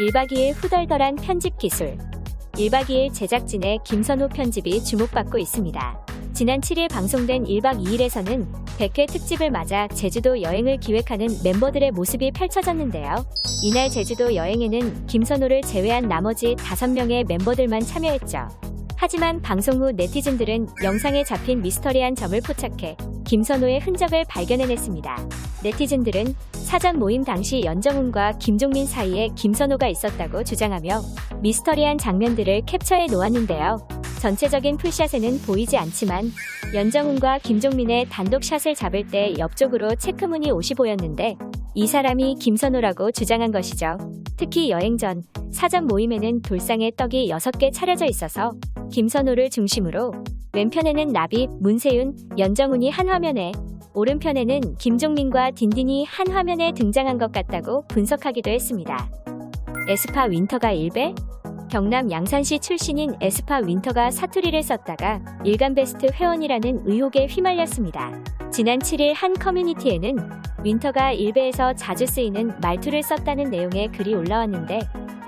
1박 2일 후덜덜한 편집 기술. 1박 2일 제작진의 김선호 편집이 주목받고 있습니다. 지난 7일 방송된 1박 2일에서는 100회 특집을 맞아 제주도 여행을 기획하는 멤버들의 모습이 펼쳐졌는데요. 이날 제주도 여행에는 김선호를 제외한 나머지 5명의 멤버들만 참여했죠. 하지만 방송 후 네티즌들은 영상에 잡힌 미스터리한 점을 포착해 김선호의 흔적을 발견해냈습니다. 네티즌들은 사전 모임 당시 연정훈과 김종민 사이에 김선호가 있었다고 주장하며 미스터리한 장면들을 캡처해 놓았는데요. 전체적인 풀샷에는 보이지 않지만 연정훈과 김종민의 단독샷을 잡을 때 옆쪽으로 체크무늬 옷이 보였는데 이 사람이 김선호라고 주장한 것이죠. 특히 여행 전 사전 모임에는 돌상에 떡이 6개 차려져 있어서 김선호를 중심으로 왼편에는 나비, 문세윤, 연정훈이 한 화면에 오른편에는 김종민과 딘딘이 한 화면에 등장한 것 같다고 분석하기도 했습니다. 에스파 윈터가 1배? 경남 양산시 출신인 에스파 윈터가 사투리를 썼다가 일간 베스트 회원이라는 의혹에 휘말렸습니다. 지난 7일 한 커뮤니티에는 윈터가 일베에서 자주 쓰이는 말투를 썼다는 내용의 글이 올라왔는데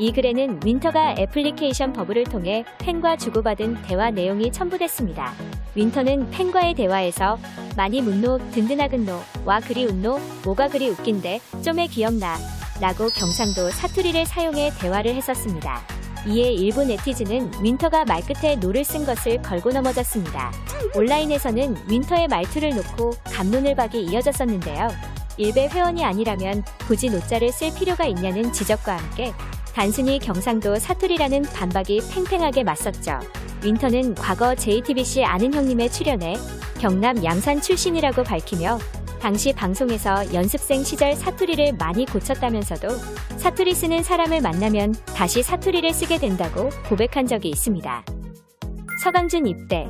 이 글에는 윈터가 애플리케이션 버블을 통해 팬과 주고받은 대화 내용이 첨부됐습니다. 윈터는 팬과의 대화에서 많이 묻노 든든하긋노 와 그리 웃노 뭐가 그리 웃긴데 좀에 기억나 라고 경상도 사투리를 사용해 대화를 했었습니다. 이에 일부 네티즌은 윈터가 말끝에 노를 쓴 것을 걸고 넘어졌습니다. 온라인에서는 윈터의 말투를 놓고 갑론을박이 이어졌었는데요. 일베 회원이 아니라면 굳이 노자를 쓸 필요가 있냐는 지적과 함께 단순히 경상도 사투리라는 반박이 팽팽하게 맞섰죠. 윈터는 과거 JTBC 아는 형님에 출연해 경남 양산 출신이라고 밝히며 당시 방송에서 연습생 시절 사투리를 많이 고쳤다면서도 사투리 쓰는 사람을 만나면 다시 사투리를 쓰게 된다고 고백한 적이 있습니다. 서강준 입대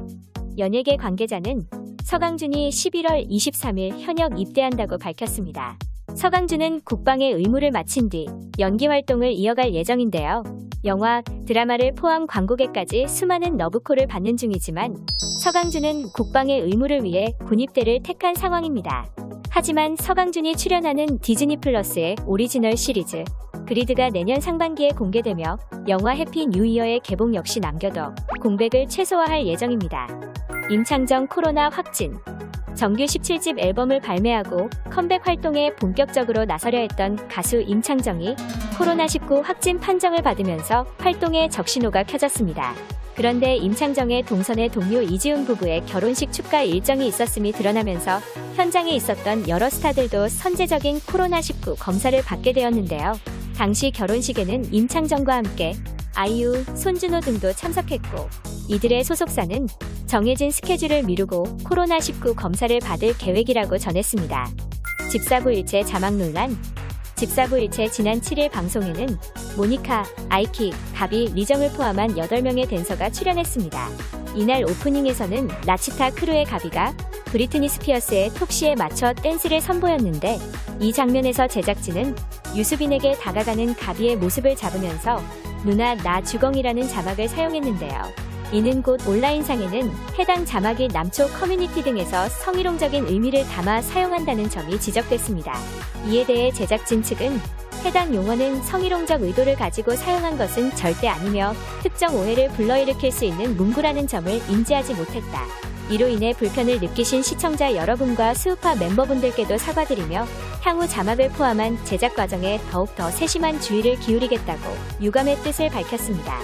연예계 관계자는 서강준이 11월 23일 현역 입대한다고 밝혔습니다. 서강준은 국방의 의무를 마친 뒤 연기 활동을 이어갈 예정인데요. 영화, 드라마를 포함 광고계까지 수많은 러브콜을 받는 중이지만 서강준은 국방의 의무를 위해 군입대를 택한 상황입니다. 하지만 서강준이 출연하는 디즈니 플러스의 오리지널 시리즈 그리드가 내년 상반기에 공개되며 영화 Happy New Year의 개봉 역시 남겨둬 공백을 최소화할 예정입니다. 임창정 코로나 확진 정규 17집 앨범을 발매하고 컴백 활동에 본격적으로 나서려 했던 가수 임창정이 코로나19 확진 판정을 받으면서 활동에 적신호가 켜졌습니다. 그런데 임창정의 동선의 동료 이지훈 부부의 결혼식 축가 일정이 있었음이 드러나면서 현장에 있었던 여러 스타들도 선제적인 코로나19 검사를 받게 되었는데요. 당시 결혼식에는 임창정과 함께 아이유, 손준호 등도 참석했고 이들의 소속사는 정해진 스케줄을 미루고 코로나19 검사를 받을 계획이라고 전했습니다. 집사부일체 자막 논란 집사부일체 지난 7일 방송에는 모니카, 아이키, 가비, 리정을 포함한 8명의 댄서가 출연했습니다. 이날 오프닝에서는 라치카 크루의 가비가 브리트니 스피어스의 Toxic에 맞춰 댄스를 선보였는데 이 장면에서 제작진은 유수빈에게 다가가는 가비의 모습을 잡으면서 누나 나 죽어라는 자막을 사용했는데요. 이는 곧 온라인상에는 해당 자막이 남초 커뮤니티 등에서 성희롱적인 의미를 담아 사용한다는 점이 지적됐습니다. 이에 대해 제작진 측은 해당 용어는 성희롱적 의도를 가지고 사용한 것은 절대 아니며 특정 오해를 불러일으킬 수 있는 문구라는 점을 인지하지 못했다. 이로 인해 불편을 느끼신 시청자 여러분과 수우파 멤버분들께도 사과드리며 향후 자막을 포함한 제작 과정에 더욱 더 세심한 주의를 기울이겠다고 유감의 뜻을 밝혔습니다.